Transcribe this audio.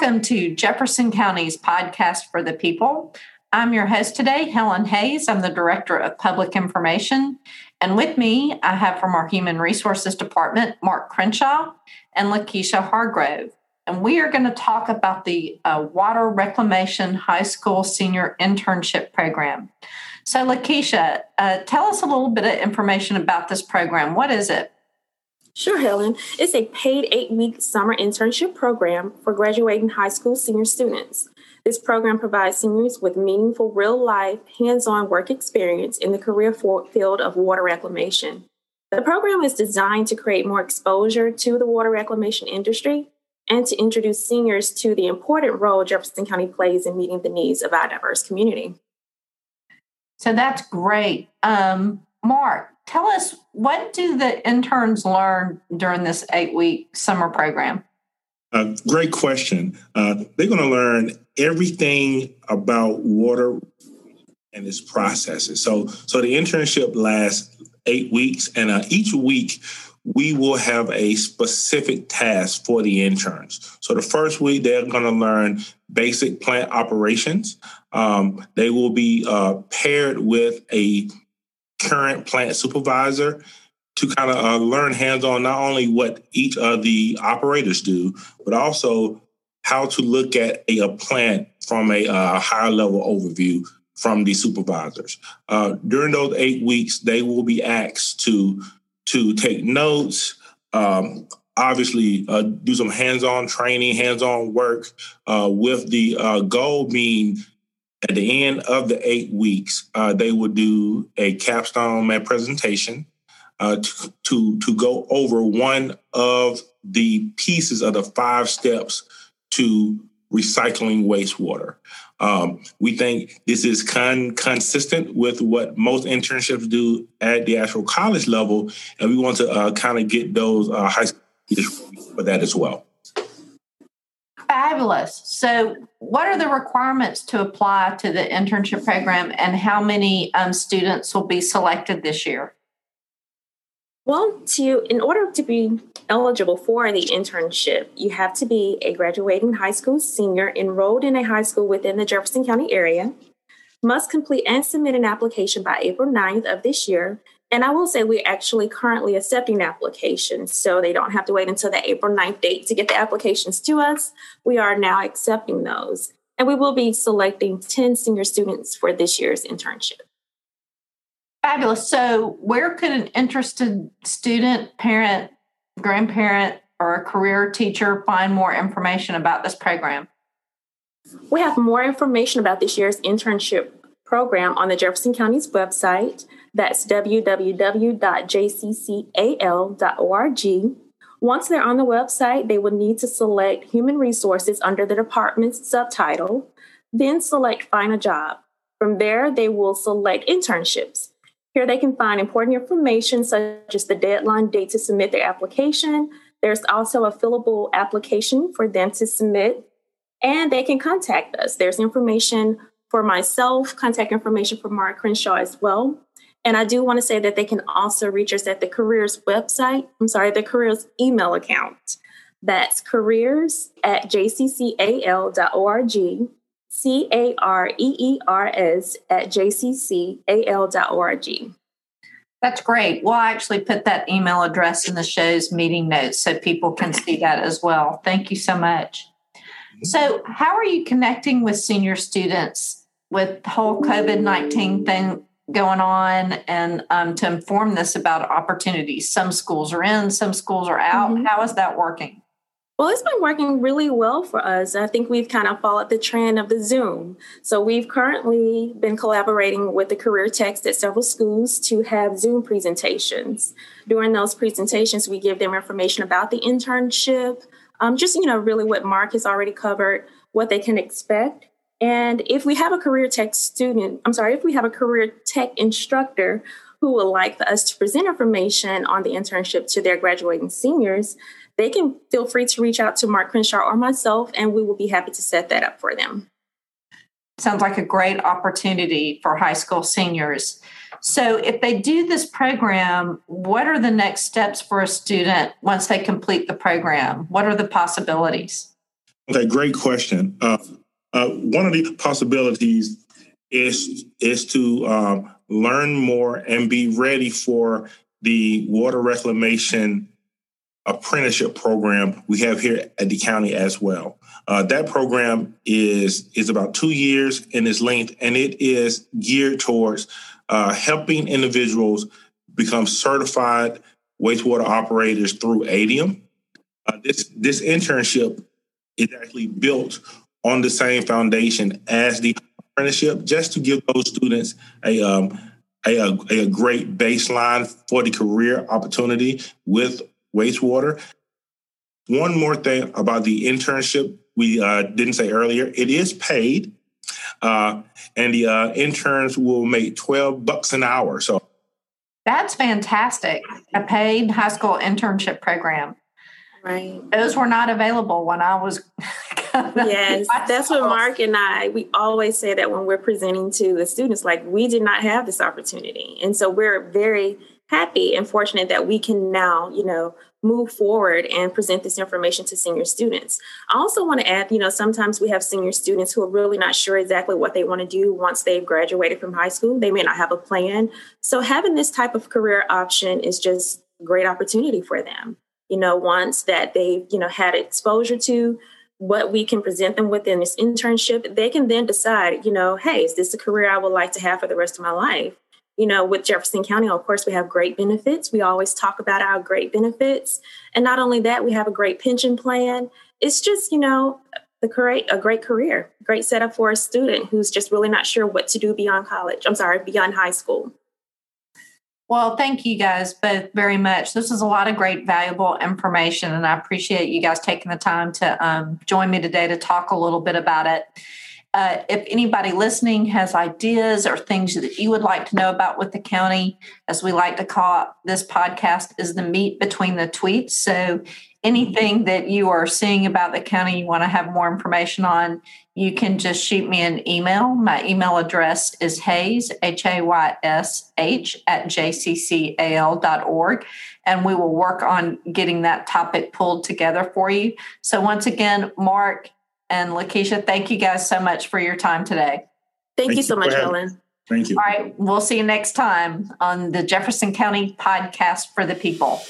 Welcome to Jefferson County's podcast for the people. I'm your host today, Helen Hayes. I'm the Director of Public Information. And with me, I have from our Human Resources Department, Mark Crenshaw and Lakeisha Hargrove. And we are going to talk about the uh, Water Reclamation High School Senior Internship Program. So, Lakeisha, uh, tell us a little bit of information about this program. What is it? Sure, Helen. It's a paid eight week summer internship program for graduating high school senior students. This program provides seniors with meaningful real life, hands on work experience in the career field of water reclamation. The program is designed to create more exposure to the water reclamation industry and to introduce seniors to the important role Jefferson County plays in meeting the needs of our diverse community. So that's great. Um, Mark, tell us what do the interns learn during this eight week summer program? Uh, great question. Uh, they're going to learn everything about water and its processes. So, so the internship lasts eight weeks, and uh, each week we will have a specific task for the interns. So the first week, they're going to learn basic plant operations. Um, they will be uh, paired with a current plant supervisor to kind of uh, learn hands on not only what each of the operators do, but also how to look at a, a plant from a uh, higher level overview from the supervisors. Uh, during those eight weeks, they will be asked to to take notes, um, obviously uh, do some hands-on training, hands-on work, uh, with the goal being at the end of the eight weeks, uh, they will do a capstone presentation uh, to, to to go over one of the pieces of the five steps to recycling wastewater. Um, we think this is con- consistent with what most internships do at the actual college level, and we want to uh, kind of get those uh, high school for that as well. Fabulous. So, what are the requirements to apply to the internship program, and how many um, students will be selected this year? Well, to in order to be eligible for the internship, you have to be a graduating high school senior enrolled in a high school within the Jefferson County area, must complete and submit an application by April 9th of this year. And I will say we're actually currently accepting applications, so they don't have to wait until the April 9th date to get the applications to us. We are now accepting those. And we will be selecting 10 senior students for this year's internship. Fabulous. So, where could an interested student, parent, grandparent, or a career teacher find more information about this program? We have more information about this year's internship program on the Jefferson County's website. That's www.jccal.org. Once they're on the website, they will need to select Human Resources under the department's subtitle, then select Find a Job. From there, they will select internships. Here they can find important information such as the deadline date to submit their application. There's also a fillable application for them to submit, and they can contact us. There's information for myself, contact information for Mark Crenshaw as well. And I do want to say that they can also reach us at the careers website. I'm sorry, the careers email account. That's careers at jccal.org. C A R E E R S at jccal.org. That's great. We'll actually put that email address in the show's meeting notes so people can see that as well. Thank you so much. So, how are you connecting with senior students with the whole COVID 19 thing going on and um, to inform this about opportunities? Some schools are in, some schools are out. Mm-hmm. How is that working? Well, it's been working really well for us. I think we've kind of followed the trend of the Zoom. So we've currently been collaborating with the career techs at several schools to have Zoom presentations. During those presentations, we give them information about the internship, um, just, you know, really what Mark has already covered, what they can expect. And if we have a career tech student, I'm sorry, if we have a career tech instructor who would like for us to present information on the internship to their graduating seniors, they can feel free to reach out to Mark Crenshaw or myself, and we will be happy to set that up for them. Sounds like a great opportunity for high school seniors. So, if they do this program, what are the next steps for a student once they complete the program? What are the possibilities? Okay, great question. Uh, uh, one of the possibilities is is to um, learn more and be ready for the water reclamation apprenticeship program we have here at the county as well. Uh, that program is is about two years in its length, and it is geared towards uh, helping individuals become certified wastewater operators through ADEM. Uh, this this internship is actually built on the same foundation as the apprenticeship, just to give those students a um, a, a, a great baseline for the career opportunity with wastewater. One more thing about the internship we uh, didn't say earlier, it is paid. Uh, and the uh, interns will make 12 bucks an hour. So that's fantastic. A paid high school internship program. Right. Those were not available when I was. yes, that's what Mark and I, we always say that when we're presenting to the students, like we did not have this opportunity. And so we're very happy and fortunate that we can now, you know, move forward and present this information to senior students. I also want to add, you know, sometimes we have senior students who are really not sure exactly what they want to do once they've graduated from high school. They may not have a plan. So having this type of career option is just great opportunity for them. You know, once that they've, you know, had exposure to what we can present them with in this internship, they can then decide, you know, hey, is this a career I would like to have for the rest of my life? you know, with Jefferson County, of course, we have great benefits. We always talk about our great benefits. And not only that, we have a great pension plan. It's just, you know, the great a great career, great setup for a student who's just really not sure what to do beyond college. I'm sorry, beyond high school. Well, thank you guys both very much. This is a lot of great, valuable information, and I appreciate you guys taking the time to um, join me today to talk a little bit about it. Uh, if anybody listening has ideas or things that you would like to know about with the county, as we like to call it, this podcast, is the meat between the tweets. So anything that you are seeing about the county you want to have more information on, you can just shoot me an email. My email address is hayes, H A Y S H, at jccal.org. And we will work on getting that topic pulled together for you. So, once again, Mark, and Lakeisha, thank you guys so much for your time today. Thank, thank you so much, Helen. Thank you. All right. We'll see you next time on the Jefferson County Podcast for the People.